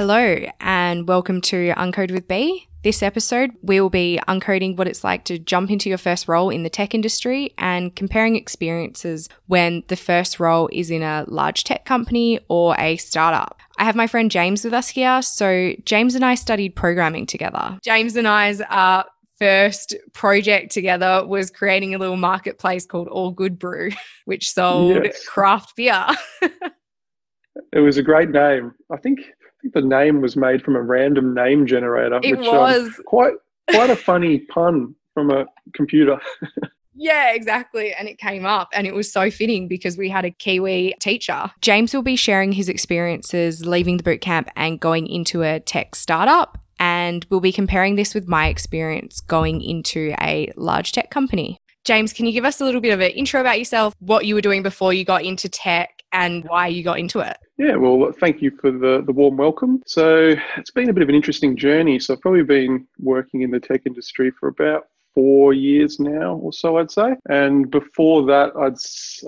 Hello, and welcome to Uncode with B. This episode, we will be uncoding what it's like to jump into your first role in the tech industry and comparing experiences when the first role is in a large tech company or a startup. I have my friend James with us here. So, James and I studied programming together. James and I's uh, first project together was creating a little marketplace called All Good Brew, which sold yes. craft beer. it was a great name. I think I think the name was made from a random name generator. It which, um, was um, quite quite a funny pun from a computer. Yeah, exactly. And it came up and it was so fitting because we had a Kiwi teacher. James will be sharing his experiences leaving the bootcamp and going into a tech startup. And we'll be comparing this with my experience going into a large tech company. James, can you give us a little bit of an intro about yourself, what you were doing before you got into tech, and why you got into it. Yeah, well, thank you for the, the warm welcome. So, it's been a bit of an interesting journey. So, I've probably been working in the tech industry for about four years now or so, I'd say. And before that, I'd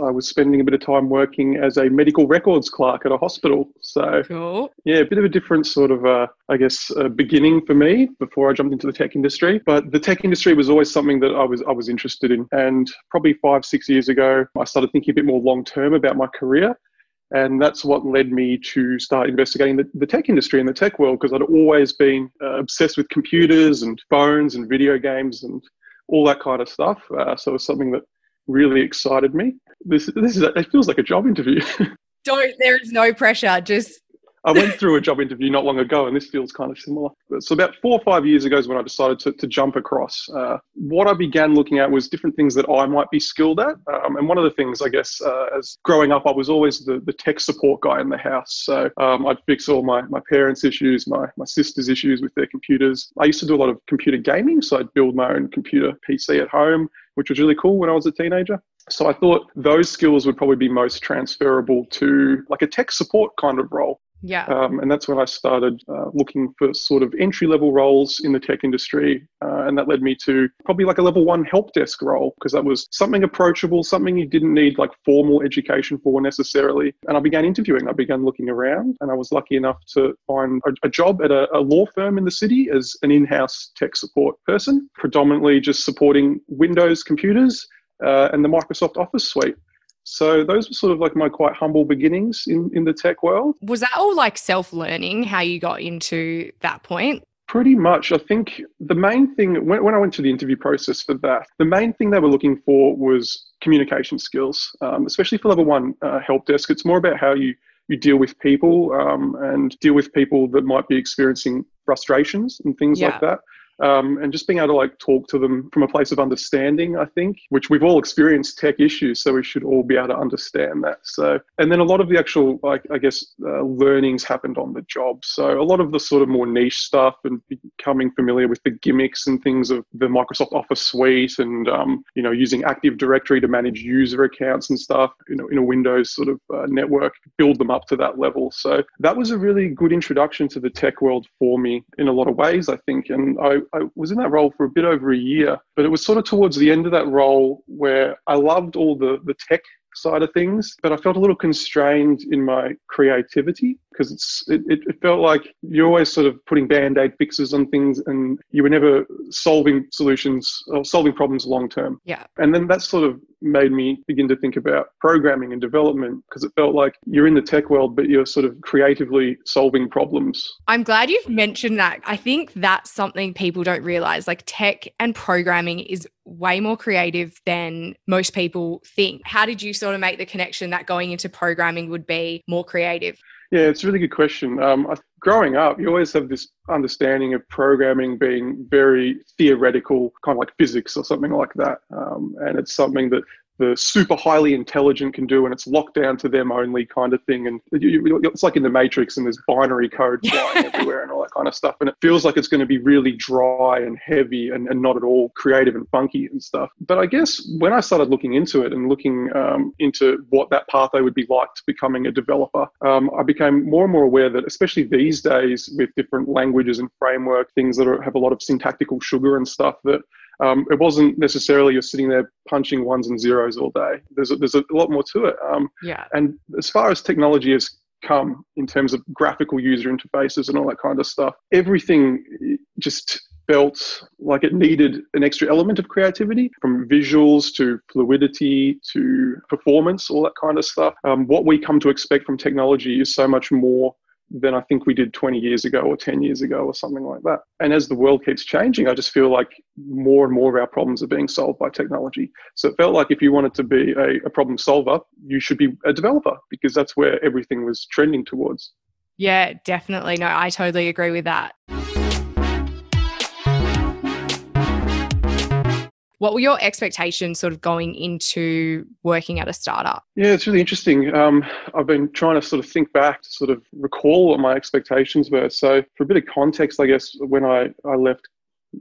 I was spending a bit of time working as a medical records clerk at a hospital. So cool. yeah, a bit of a different sort of, uh, I guess, uh, beginning for me before I jumped into the tech industry. But the tech industry was always something that I was I was interested in. And probably five six years ago, I started thinking a bit more long term about my career. And that's what led me to start investigating the, the tech industry and the tech world because I'd always been uh, obsessed with computers and phones and video games and all that kind of stuff. Uh, so it was something that really excited me. This, this is, it feels like a job interview. Don't, there is no pressure. Just I went through a job interview not long ago, and this feels kind of similar. So about four or five years ago is when I decided to, to jump across. Uh, what I began looking at was different things that I might be skilled at. Um, and one of the things, I guess, uh, as growing up, I was always the, the tech support guy in the house. So um, I'd fix all my, my parents' issues, my, my sister's issues with their computers. I used to do a lot of computer gaming, so I'd build my own computer PC at home, which was really cool when I was a teenager. So I thought those skills would probably be most transferable to like a tech support kind of role. Yeah. Um, and that's when I started uh, looking for sort of entry level roles in the tech industry. Uh, and that led me to probably like a level one help desk role because that was something approachable, something you didn't need like formal education for necessarily. And I began interviewing, I began looking around, and I was lucky enough to find a, a job at a, a law firm in the city as an in house tech support person, predominantly just supporting Windows computers. Uh, and the Microsoft Office suite. So those were sort of like my quite humble beginnings in, in the tech world. Was that all like self learning how you got into that point? Pretty much. I think the main thing, when, when I went to the interview process for that, the main thing they were looking for was communication skills, um, especially for level one uh, help desk. It's more about how you, you deal with people um, and deal with people that might be experiencing frustrations and things yeah. like that um, and just being able to like talk to them from a place of understanding i think which we've all experienced tech issues so we should all be able to understand that. So and then a lot of the actual like i guess uh, learnings happened on the job. So a lot of the sort of more niche stuff and becoming familiar with the gimmicks and things of the microsoft office suite and um, you know using active directory to manage user accounts and stuff you know in a windows sort of uh, network build them up to that level. So that was a really good introduction to the tech world for me in a lot of ways i think. And i I was in that role for a bit over a year, but it was sort of towards the end of that role where I loved all the, the tech side of things, but I felt a little constrained in my creativity because it's it, it felt like you're always sort of putting band-aid fixes on things and you were never solving solutions or solving problems long term. Yeah. And then that sort of made me begin to think about programming and development because it felt like you're in the tech world, but you're sort of creatively solving problems. I'm glad you've mentioned that. I think that's something people don't realize. Like tech and programming is way more creative than most people think. How did you sort of make the connection that going into programming would be more creative? Yeah, it's a really good question. Um, growing up, you always have this understanding of programming being very theoretical, kind of like physics or something like that. Um, and it's something that the super highly intelligent can do and it's locked down to them only kind of thing. And it's like in the matrix and there's binary code flying everywhere and all that kind of stuff. And it feels like it's going to be really dry and heavy and, and not at all creative and funky and stuff. But i guess when i started looking into it and looking um, into what that pathway would be like to becoming a developer um, i became more and more aware that especially these days with different languages and framework things that are, have a lot of syntactical sugar and stuff that um, it wasn't necessarily you're sitting there punching ones and zeros all day. There's a, there's a lot more to it. Um, yeah. And as far as technology has come in terms of graphical user interfaces and all that kind of stuff. Everything just felt like it needed an extra element of creativity from visuals to fluidity to performance, all that kind of stuff. Um, what we come to expect from technology is so much more than I think we did 20 years ago or 10 years ago or something like that. And as the world keeps changing, I just feel like more and more of our problems are being solved by technology. So it felt like if you wanted to be a, a problem solver, you should be a developer because that's where everything was trending towards. Yeah, definitely. No, I totally agree with that. What were your expectations sort of going into working at a startup? Yeah, it's really interesting. Um, I've been trying to sort of think back to sort of recall what my expectations were. So, for a bit of context, I guess when I, I left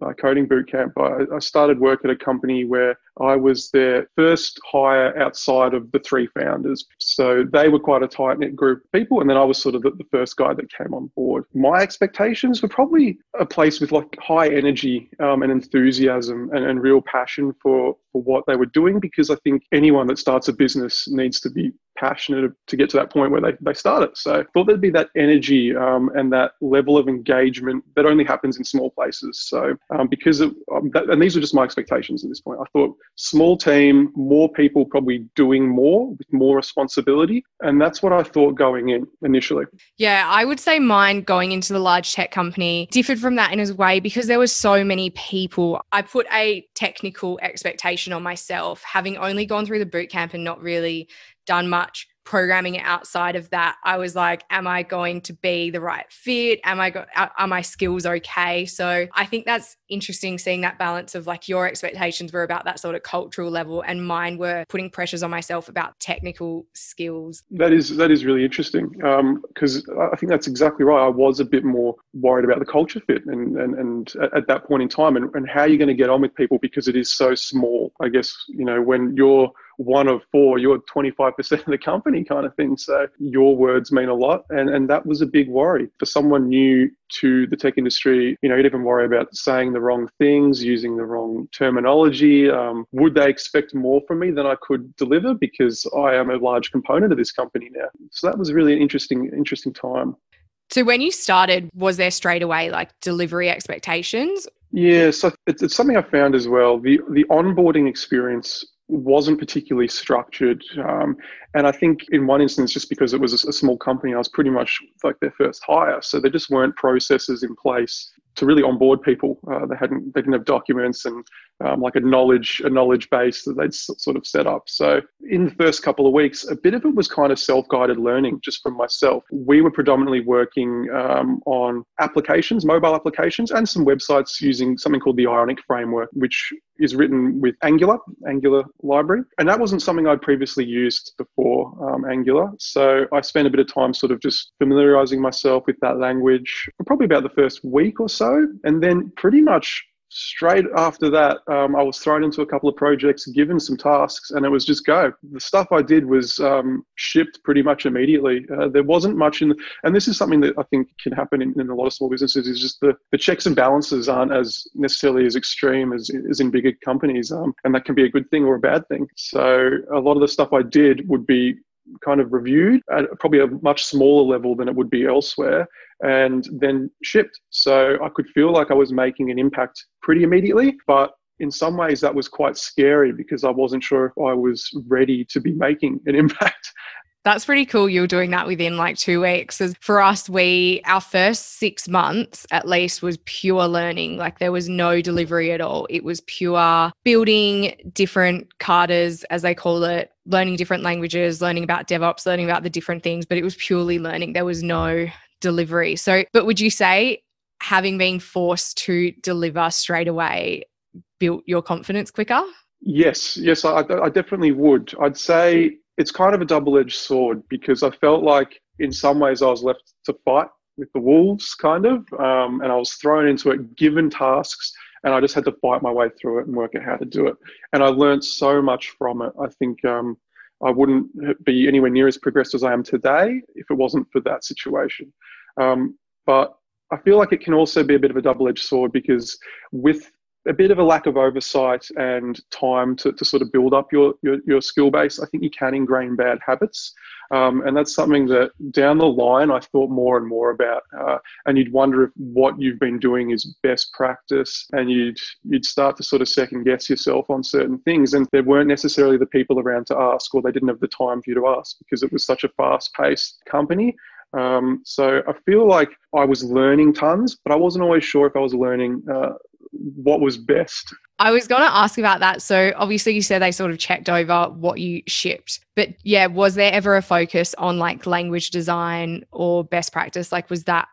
uh, coding bootcamp, I, I started work at a company where I was their first hire outside of the three founders. So they were quite a tight knit group of people. And then I was sort of the, the, first guy that came on board. My expectations were probably a place with like high energy um, and enthusiasm and, and real passion for, for what they were doing because I think anyone that starts a business needs to be passionate to get to that point where they, they start it. So I thought there'd be that energy um, and that level of engagement that only happens in small places. So um, because of, um, that, and these are just my expectations at this point, I thought small team, more people probably doing more with more responsibility. And that's what I thought going in initially. Yeah, I would say mine going into the large tech company differed from that in a way because there were so many people. I put a technical expectation on myself, having only gone through the boot camp and not really done much programming outside of that i was like am i going to be the right fit? Am i go- are my skills okay? So i think that's interesting seeing that balance of like your expectations were about that sort of cultural level and mine were putting pressures on myself about technical skills. That is that is really interesting because um, i think that's exactly right. I was a bit more worried about the culture fit and and, and at that point in time and, and how you're going to get on with people because it is so small. I guess you know when you're one of four, you're 25% of the company kind of thing. So your words mean a lot. And, and that was a big worry for someone new to the tech industry. You know, you'd even worry about saying the wrong things, using the wrong terminology. Um, would they expect more from me than I could deliver because I am a large component of this company now? So that was really an interesting, interesting time. So when you started, was there straight away like delivery expectations? Yeah, so it's, it's something I found as well. The the onboarding experience wasn't particularly structured. Um, and I think in one instance, just because it was a, a, small company, I was pretty much like their first hire. So there just weren't processes in place to really onboard people. Uh, they hadn't, they didn't have documents and um, like a knowledge, a knowledge base that they'd sort of set up. So in the first couple of weeks, a bit of it was kind of self-guided learning just from myself. We were predominantly working um, on applications, mobile applications, and some websites using something called the Ionic framework, which is written with Angular, Angular library. And that wasn't something I'd previously used before um, Angular. So I spent a bit of time sort of just familiarizing myself with that language for probably about the first week or so. And then pretty much straight after that, um, I was thrown into a couple of projects, given some tasks, and it was just go. The stuff I did was um, shipped pretty much immediately. Uh, there wasn't much in, the, and this is something that I think can happen in, in, a lot of small businesses. Is just the, the checks and balances aren't as necessarily as extreme as, as in bigger companies, um, and that can be a good thing or a bad thing. So a lot of the stuff I did would be kind of reviewed at probably a much smaller level than it would be elsewhere and then shipped. So I could feel like I was making an impact pretty immediately, but in some ways that was quite scary because I wasn't sure if I was ready to be making an impact. That's pretty cool. You're doing that within like two weeks. For us, we, our first six months at least was pure learning. Like there was no delivery at all. It was pure building different katas, as they call it, learning different languages, learning about DevOps, learning about the different things, but it was purely learning. There was no delivery. So, but would you say having been forced to deliver straight away built your confidence quicker? Yes, yes, I, I definitely would. I'd say it's kind of a double edged sword because I felt like in some ways I was left to fight with the wolves, kind of, um, and I was thrown into it, given tasks, and I just had to fight my way through it and work out how to do it. And I learned so much from it. I think um, I wouldn't be anywhere near as progressed as I am today if it wasn't for that situation. Um, but I feel like it can also be a bit of a double edged sword because with a bit of a lack of oversight and time to, to sort of build up your, your, your skill base, I think you can ingrain bad habits. Um, and that's something that down the line I thought more and more about. Uh, and you'd wonder if what you've been doing is best practice, and you'd you'd start to sort of second guess yourself on certain things. And there weren't necessarily the people around to ask, or they didn't have the time for you to ask because it was such a fast-paced company. Um, so I feel like I was learning tons, but I wasn't always sure if I was learning uh, what was best. I was going to ask about that. So obviously you said they sort of checked over what you shipped. But yeah, was there ever a focus on like language design or best practice? Like was that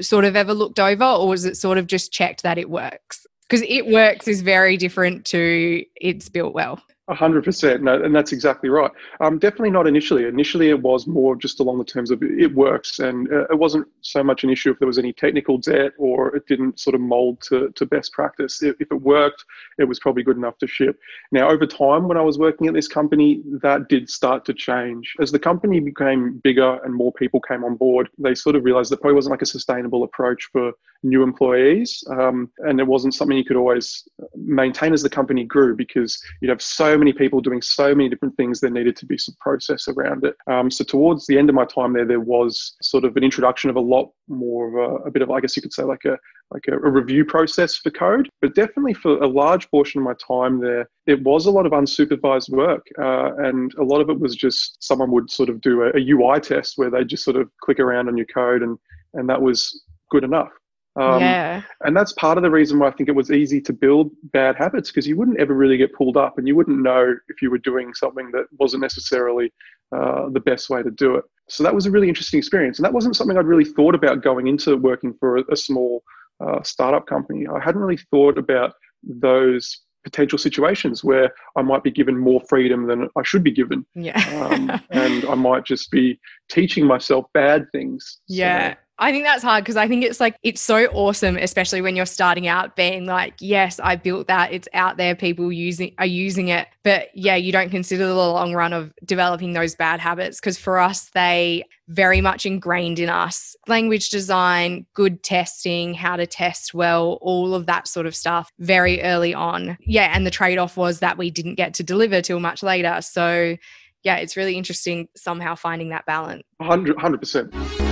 sort of ever looked over or was it sort of just checked that it works? Because it works is very different to it's built well hundred percent, and that's exactly right. Um, definitely not initially. Initially, it was more just along the terms of it works, and uh, it wasn't so much an issue if there was any technical debt or it didn't sort of mold to, to best practice. If, if it worked, it was probably good enough to ship. Now, over time, when I was working at this company, that did start to change as the company became bigger and more people came on board. They sort of realized that probably wasn't like a sustainable approach for new employees, um, and it wasn't something you could always maintain as the company grew because you'd have so many people doing so many different things, there needed to be some process around it. Um, so towards the end of my time there, there was sort of an introduction of a lot more of a, a bit of, I guess you could say, like a like a, a, review process for code. But definitely for a large portion of my time there, it was a lot of unsupervised work, uh, and a lot of it was just someone would sort of do a, a UI test where they just sort of click around on your code, and and that was good enough. Um, yeah. And that's part of the reason why I think it was easy to build bad habits because you wouldn't ever really get pulled up and you wouldn't know if you were doing something that wasn't necessarily uh, the best way to do it. So that was a really interesting experience. And that wasn't something I'd really thought about going into working for a, a small uh, startup company. I hadn't really thought about those potential situations where I might be given more freedom than I should be given. Yeah. um, and I might just be teaching myself bad things. Yeah. So, I think that's hard because I think it's like, it's so awesome, especially when you're starting out being like, yes, I built that. It's out there. People using are using it. But yeah, you don't consider the long run of developing those bad habits because for us, they very much ingrained in us. Language design, good testing, how to test well, all of that sort of stuff very early on. Yeah. And the trade off was that we didn't get to deliver till much later. So yeah, it's really interesting somehow finding that balance. 100 100%.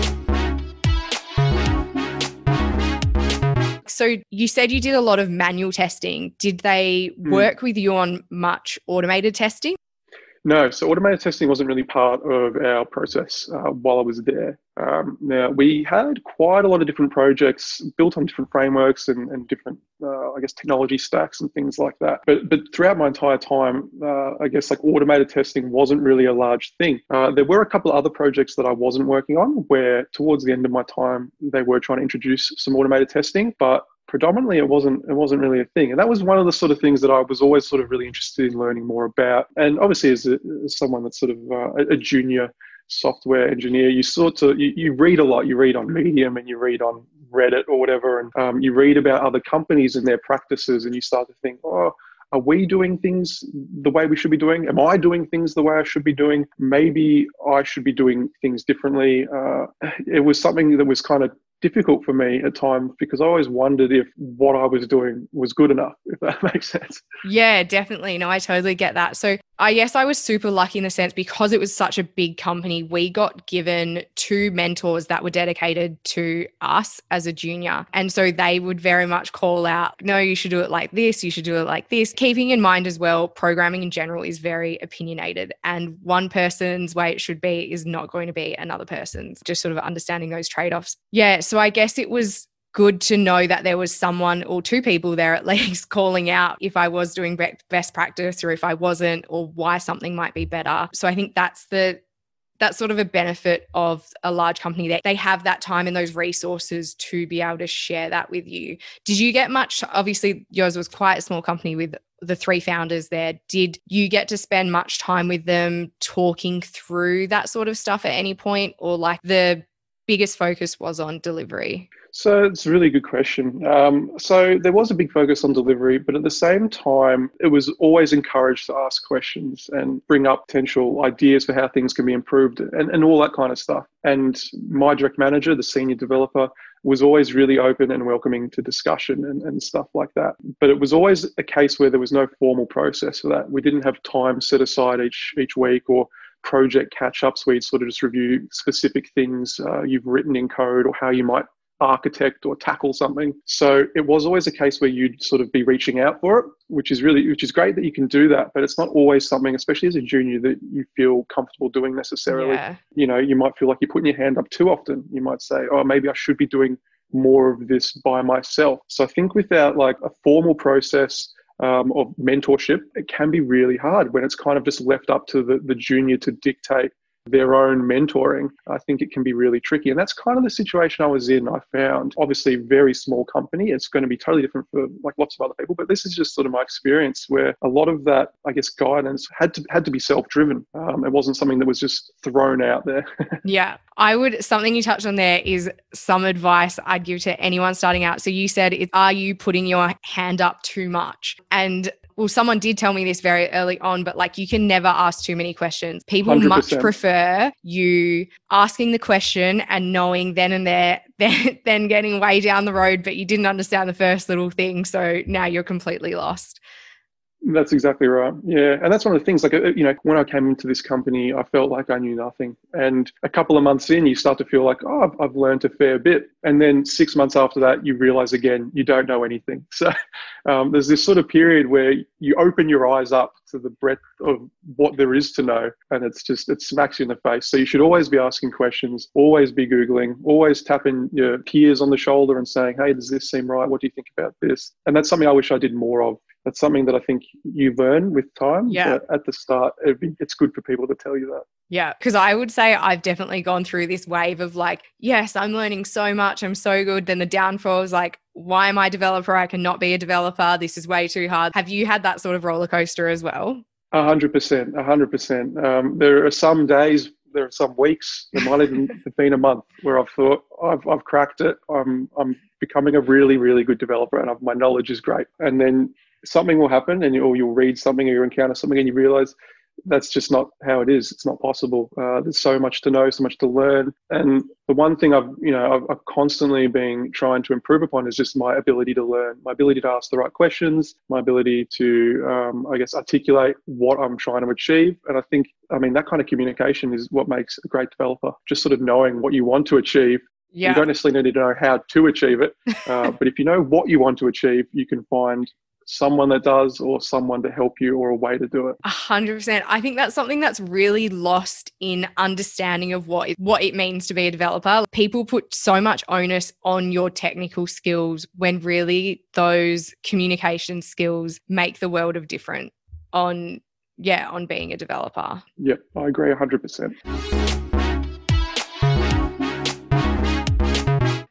So you said you did a lot of manual testing. Did they mm. work with you on much automated testing? No, so automated testing wasn't really part of our process uh, while I was there. Um, now, we had quite a lot of different projects built on different frameworks and, and different, uh, I guess, technology stacks and things like that. But, but throughout my entire time, uh, I guess like automated testing wasn't really a large thing. Uh, there were a couple of other projects that I wasn't working on where towards the end of my time, they were trying to introduce some automated testing, but predominantly it wasn't it wasn't really a thing and that was one of the sort of things that i was always sort of really interested in learning more about and obviously as, a, as someone that's sort of uh, a junior software engineer you sort of you, you read a lot you read on medium and you read on reddit or whatever and um, you read about other companies and their practices and you start to think oh are we doing things the way we should be doing? Am I doing things the way I should be doing? Maybe I should be doing things differently. Uh, it was something that was kind of difficult for me at times because I always wondered if what I was doing was good enough, if that makes sense. Yeah, definitely. No, I totally get that. So I guess I was super lucky in the sense because it was such a big company, we got given two mentors that were dedicated to us as a junior. And so they would very much call out, no, you should do it like this, you should do it like this. Keeping in mind as well, programming in general is very opinionated, and one person's way it should be is not going to be another person's, just sort of understanding those trade offs. Yeah. So I guess it was good to know that there was someone or two people there at least calling out if I was doing best practice or if I wasn't or why something might be better. So I think that's the that's sort of a benefit of a large company that they have that time and those resources to be able to share that with you. Did you get much obviously yours was quite a small company with the three founders there. Did you get to spend much time with them talking through that sort of stuff at any point or like the biggest focus was on delivery? So it's a really good question. Um, so there was a big focus on delivery, but at the same time, it was always encouraged to ask questions and bring up potential ideas for how things can be improved and, and all that kind of stuff. And my direct manager, the senior developer, was always really open and welcoming to discussion and, and stuff like that. But it was always a case where there was no formal process for that. We didn't have time set aside each each week or project catch ups where you sort of just review specific things uh, you've written in code or how you might architect or tackle something. So it was always a case where you'd sort of be reaching out for it, which is really, which is great that you can do that. But it's not always something, especially as a junior, that you feel comfortable doing necessarily. Yeah. You know, you might feel like you're putting your hand up too often. You might say, oh, maybe I should be doing more of this by myself. So I think without like a formal process, um, of mentorship, it can be really hard when it's kind of just left up to the, the junior to dictate their own mentoring, I think it can be really tricky. And that's kind of the situation I was in. I found obviously very small company. It's going to be totally different for like lots of other people, but this is just sort of my experience where a lot of that, I guess, guidance had to had to be self-driven. Um, it wasn't something that was just thrown out there. yeah, I would. Something you touched on there is some advice I'd give to anyone starting out. So you said, "Are you putting your hand up too much?" And well, someone did tell me this very early on, but like you can never ask too many questions. People 100%. much prefer you asking the question and knowing then and there, then, then getting way down the road, but you didn't understand the first little thing. So now you're completely lost. That's exactly right. Yeah, and that's one of the things. Like uh, you know, when I came into this company, I felt like I knew nothing. And a couple of months in, you start to feel like, oh, I've, I've learned a fair bit. And then six months after that, you realize again you don't know anything. So um, there's this sort of period where you open your eyes up to the breadth of what there is to know, and it's just it smacks you in the face. So you should always be asking questions, always be googling, always tapping your peers on the shoulder and saying, hey, does this seem right? What do you think about this? And that's something I wish I did more of that's something that I think you learn with time. Yeah. at the start, be, it's good for people to tell you that. Yeah. Because I would say I've definitely gone through this wave of like, yes, I'm learning so much. I'm so good. Then the downfall is like, why am I a developer? I cannot be a developer. This is way too hard. Have you had that sort of roller coaster as well? A hundred percent, a hundred percent. Um, there are some days, there are some weeks, there might even have been a month where I've thought I've, I've cracked it. I'm, I'm becoming a really, really good developer and I've, my knowledge is great. And then something will happen and you, or you'll read something or you encounter something and you realize that's just not how it is. It's not possible. Uh, there's so much to know, so much to learn. And the one thing I've, you know, I've, I've, constantly been trying to improve upon is just my ability to learn, my ability to ask the right questions, my ability to, um, I guess, articulate what I'm trying to achieve. And I think, I mean, that kind of communication is what makes a great developer. Just sort of knowing what you want to achieve yeah. You don't necessarily need to know how to achieve it, uh, but if you know what you want to achieve, you can find someone that does or someone to help you or a way to do it. A hundred percent. I think that's something that's really lost in understanding of what it, what it means to be a developer. People put so much onus on your technical skills when really those communication skills make the world of difference on yeah, on being a developer. Yep, I agree 100%.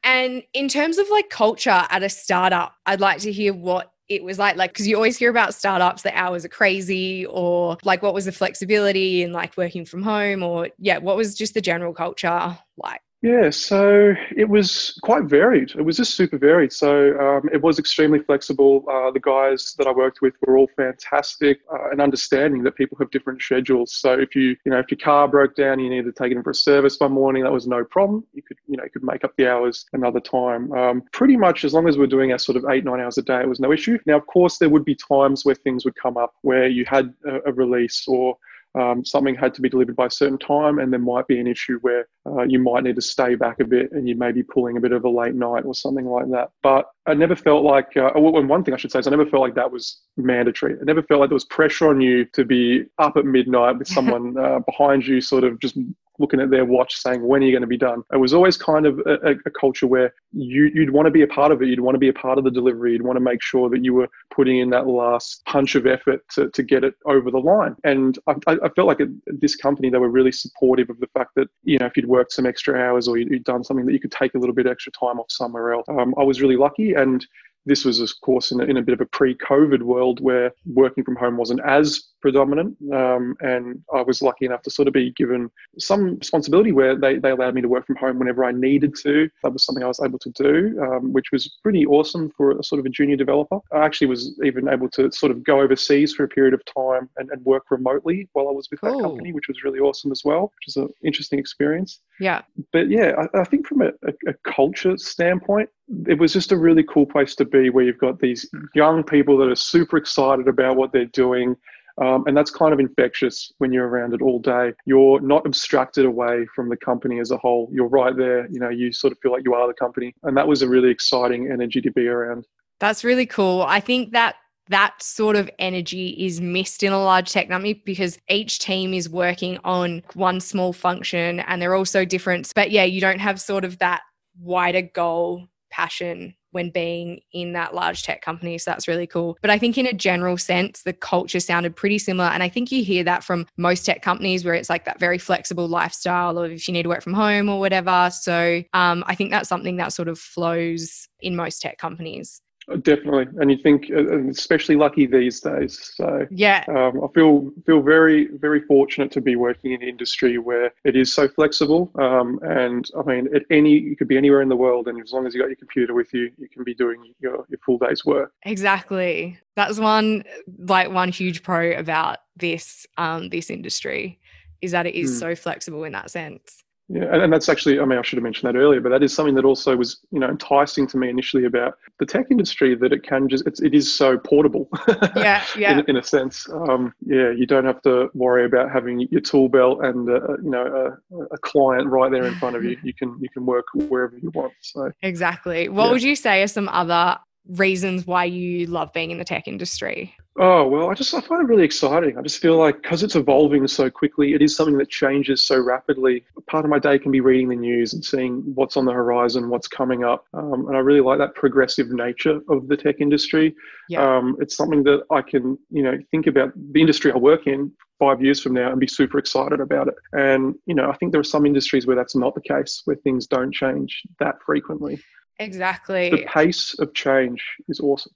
And in terms of like culture at a startup, I'd like to hear what it was like like because you always hear about startups the hours are crazy or like what was the flexibility and like working from home or yeah what was just the general culture like yeah, so it was quite varied. It was just super varied. So um, it was extremely flexible. Uh, the guys that I worked with were all fantastic uh, and understanding that people have different schedules. So if you, you know, if your car broke down, you needed to take it in for a service one morning, that was no problem. You could, you know, you could make up the hours another time. Um, pretty much as long as we're doing our sort of eight, nine hours a day, it was no issue. Now, of course, there would be times where things would come up where you had a, a release or um, something had to be delivered by a certain time, and there might be an issue where uh, you might need to stay back a bit and you may be pulling a bit of a late night or something like that. But I never felt like, uh, well, one thing I should say is I never felt like that was mandatory. I never felt like there was pressure on you to be up at midnight with someone uh, behind you, sort of just looking at their watch saying, when are you going to be done? It was always kind of a, a culture where you, would want to be a part of it. You'd want to be a part of the delivery. You'd want to make sure that you were putting in that last punch of effort to, to get it over the line. And I, I felt like at this company, they were really supportive of the fact that, you know, if you'd worked some extra hours or you'd done something that you could take a little bit extra time off somewhere else. Um, I was really lucky and this was, of course, in a, in a bit of a pre-COVID world where working from home wasn't as predominant. Um, and I was lucky enough to sort of be given some responsibility where they, they allowed me to work from home whenever I needed to. That was something I was able to do, um, which was pretty awesome for a sort of a junior developer. I actually was even able to sort of go overseas for a period of time and, and work remotely while I was with cool. that company, which was really awesome as well, which is an interesting experience. Yeah. But yeah, I, I think from a, a, a culture standpoint, it was just a really cool place to be where you've got these young people that are super excited about what they're doing. Um, and that's kind of infectious when you're around it all day. You're not abstracted away from the company as a whole. You're right there. You know, you sort of feel like you are the company. And that was a really exciting energy to be around. That's really cool. I think that that sort of energy is missed in a large tech company because each team is working on one small function and they're all so different. But yeah, you don't have sort of that wider goal passion when being in that large tech company. So that's really cool. But I think in a general sense, the culture sounded pretty similar. And I think you hear that from most tech companies where it's like that very flexible lifestyle or if you need to work from home or whatever. So um, I think that's something that sort of flows in most tech companies. Definitely, and you think, uh, especially lucky these days. So yeah, um, I feel feel very very fortunate to be working in an industry where it is so flexible. Um, and I mean, at any you could be anywhere in the world, and as long as you got your computer with you, you can be doing your, your full day's work. Exactly, that's one like one huge pro about this um, this industry is that it is mm. so flexible in that sense. Yeah, and, and that's actually, I mean, I should have mentioned that earlier, but that is something that also was, you know, enticing to me initially about the tech industry that it can just, it's, it is so portable. Yeah, yeah. in, in, a sense, um, yeah, you don't have to worry about having your tool belt and, uh, you know, a, a, client right there in front of you. You can, you can work wherever you want. So exactly. What yeah. would you say are some other reasons why you love being in the tech industry? Oh, well, I just I find it really exciting. I just feel like because it's evolving so quickly, it is something that changes so rapidly. Part of my day can be reading the news and seeing what's on the horizon, what's coming up. Um, and I really like that progressive nature of the tech industry. Yeah. Um, it's something that I can, you know, think about the industry I work in five years from now and be super excited about it. And, you know, I think there are some industries where that's not the case, where things don't change that frequently. Exactly. The pace of change is awesome.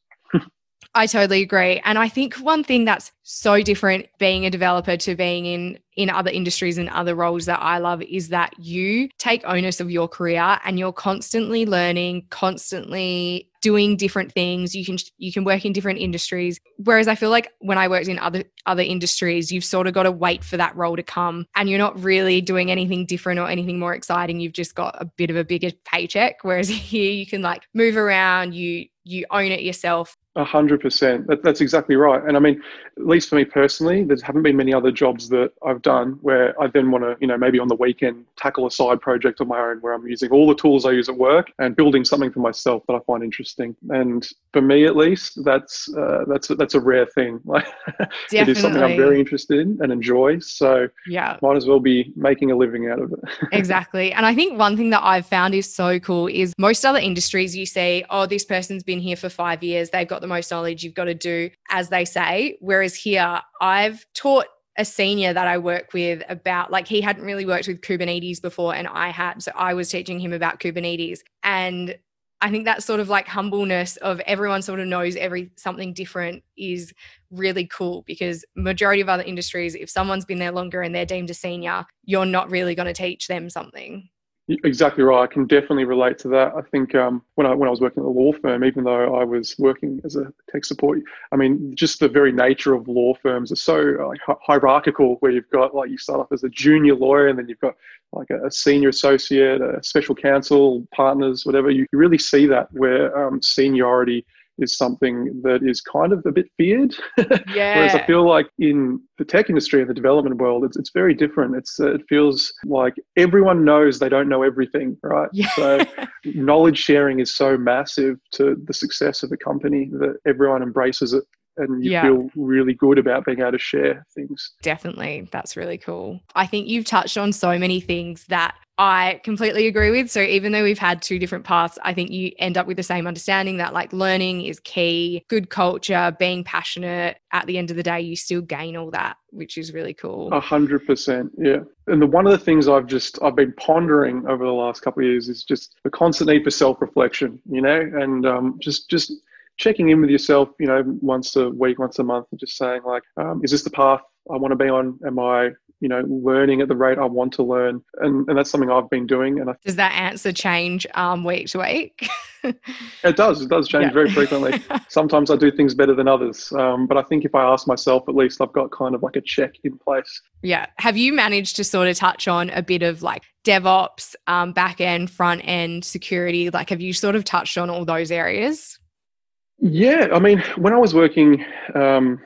I totally agree. And I think one thing that's so different being a developer to being in in other industries and other roles that I love is that you take onus of your career and you're constantly learning, constantly doing different things. You can you can work in different industries. Whereas I feel like when I worked in other other industries, you've sort of got to wait for that role to come and you're not really doing anything different or anything more exciting. You've just got a bit of a bigger paycheck. Whereas here you can like move around, you you own it yourself. A hundred percent. That's exactly right. And I mean, at least for me personally, there haven't been many other jobs that I've done where I then want to, you know, maybe on the weekend tackle a side project of my own where I'm using all the tools I use at work and building something for myself that I find interesting. And for me, at least, that's uh, that's that's a rare thing. Like it is something I'm very interested in and enjoy. So yeah, might as well be making a living out of it. exactly. And I think one thing that I've found is so cool is most other industries you say, oh, this person's been here for five years, they've got the most knowledge, you've got to do as they say. Whereas here, I've taught a senior that I work with about like he hadn't really worked with Kubernetes before and I had so I was teaching him about Kubernetes and I think that sort of like humbleness of everyone sort of knows every something different is really cool because majority of other industries if someone's been there longer and they're deemed a senior you're not really going to teach them something Exactly right. I can definitely relate to that. I think um, when I when I was working at a law firm, even though I was working as a tech support, I mean, just the very nature of law firms are so hierarchical. Where you've got like you start off as a junior lawyer, and then you've got like a, senior associate, a special counsel, partners, whatever. You really see that where um, seniority is something that is kind of a bit feared. Yeah. Whereas I feel like in the tech industry and the development world, it's, it's very different. It's uh, it feels like everyone knows they don't know everything, right? Yeah. So knowledge sharing is so massive to the success of a company that everyone embraces it and you yeah. feel really good about being able to share things. Definitely. That's really cool. I think you've touched on so many things that I completely agree with. So even though we've had two different paths, I think you end up with the same understanding that like learning is key, good culture, being passionate. At the end of the day, you still gain all that, which is really cool. A hundred percent, yeah. And the one of the things I've just I've been pondering over the last couple of years is just the constant need for self reflection, you know, and um, just just checking in with yourself, you know, once a week, once a month, and just saying like, um, is this the path I want to be on? Am I, you know, learning at the rate I want to learn? And and that's something I've been doing. And I, does that answer change um, week to week? it does. It does change yeah. very frequently. Sometimes I do things better than others, um, but I think if I ask myself, at least I've got kind of like a check in place. Yeah. Have you managed to sort of touch on a bit of like DevOps, um, back end, front end, security? Like, have you sort of touched on all those areas? Yeah, I mean, when I was working um,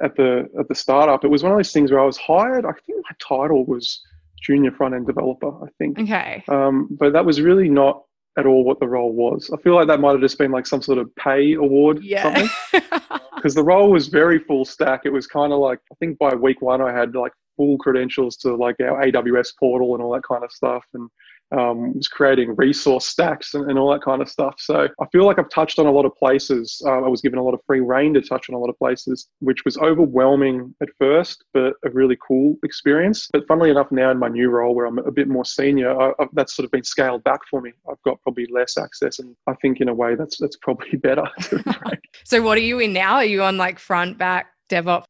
at the at the startup, it was one of those things where I was hired. I think my title was junior front end developer. I think. Okay. Um, but that was really not at all what the role was. I feel like that might have just been like some sort of pay award, yeah. something. Because the role was very full stack. It was kind of like I think by week one I had like full credentials to like our AWS portal and all that kind of stuff, and um, was creating resource stacks and, and, all that kind of stuff. So I feel like I've touched on a lot of places. Uh, I was given a lot of free reign to touch on a lot of places, which was overwhelming at first, but a really cool experience. But funnily enough, now in my new role where I'm a bit more senior, I, that's sort of been scaled back for me. I've got probably less access, and I think in a way that's that's probably better. so what are you in now? Are you on like front, back, DevOps?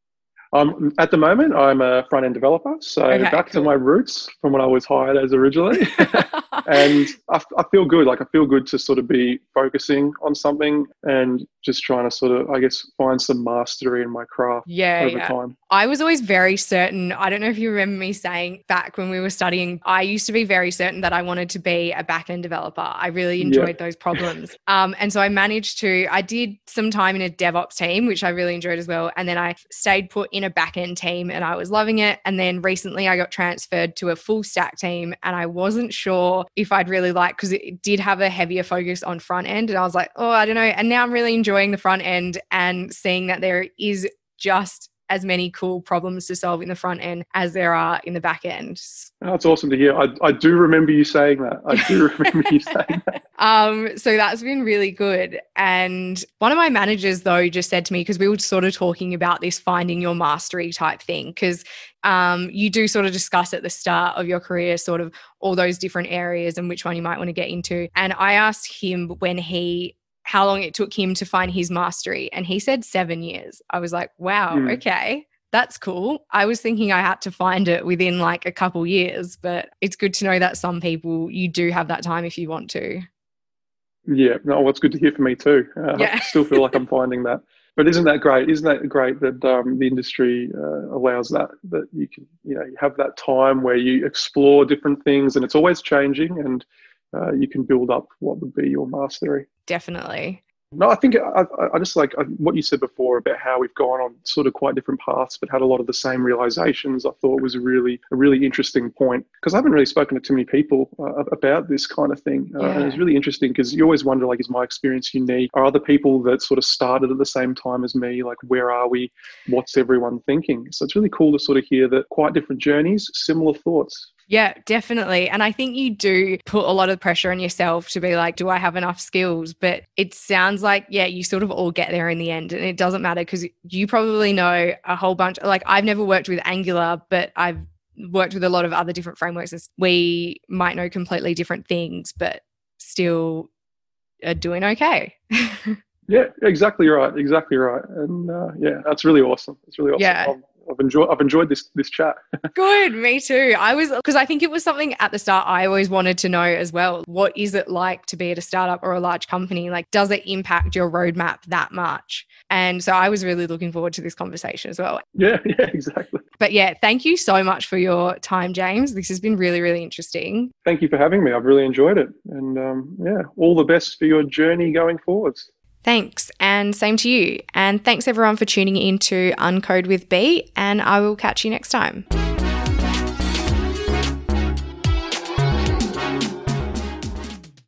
Um, at the moment, I'm a front end developer. So okay, back cool. to my roots from when I was hired as originally. and I, I, feel good. Like I feel good to sort of be focusing on something and just trying to sort of, I guess, find some mastery in my craft yeah, over yeah. time. I was always very certain. I don't know if you remember me saying back when we were studying, I used to be very certain that I wanted to be a back end developer. I really enjoyed yeah. those problems. Um, and so I managed to, I did some time in a DevOps team, which I really enjoyed as well. And then I stayed put in a back end team and I was loving it. And then recently I got transferred to a full stack team and I wasn't sure if I'd really like because it did have a heavier focus on front end. And I was like, oh, I don't know. And now I'm really enjoying the front end and seeing that there is just as many cool problems to solve in the front end as there are in the back end. That's awesome to hear. I, I do remember you saying that. I do remember you saying that. Um, so that's been really good. And one of my managers, though, just said to me, because we were sort of talking about this finding your mastery type thing, because um, you do sort of discuss at the start of your career, sort of all those different areas and which one you might want to get into. And I asked him when he how long it took him to find his mastery. And he said seven years. I was like, wow, mm. okay. That's cool. I was thinking I had to find it within like a couple years, but it's good to know that some people you do have that time if you want to. Yeah, no, well, it's good to hear from me too. Uh, yeah. I still feel like I'm finding that. But isn't that great? Isn't that great that um, the industry uh, allows that? That you can, you know, you have that time where you explore different things, and it's always changing. And uh, you can build up what would be your mastery. Definitely. No, I think I, I just like what you said before about how we've gone on sort of quite different paths, but had a lot of the same realizations. I thought was a really a really interesting point because I haven't really spoken to too many people uh, about this kind of thing, uh, and it's really interesting because you always wonder like, is my experience unique? Are other people that sort of started at the same time as me? Like, where are we? What's everyone thinking? So it's really cool to sort of hear that quite different journeys, similar thoughts. Yeah, definitely. And I think you do put a lot of pressure on yourself to be like, do I have enough skills? But it sounds like, yeah, you sort of all get there in the end. And it doesn't matter because you probably know a whole bunch. Like, I've never worked with Angular, but I've worked with a lot of other different frameworks. We might know completely different things, but still are doing okay. yeah, exactly right. Exactly right. And uh, yeah, that's really awesome. It's really awesome. Yeah. I've enjoyed I've enjoyed this this chat. Good, me too. I was because I think it was something at the start I always wanted to know as well. What is it like to be at a startup or a large company? Like, does it impact your roadmap that much? And so I was really looking forward to this conversation as well. Yeah, yeah, exactly. But yeah, thank you so much for your time, James. This has been really, really interesting. Thank you for having me. I've really enjoyed it. And um, yeah, all the best for your journey going forwards. Thanks, and same to you. And thanks everyone for tuning in to Uncode with B, and I will catch you next time.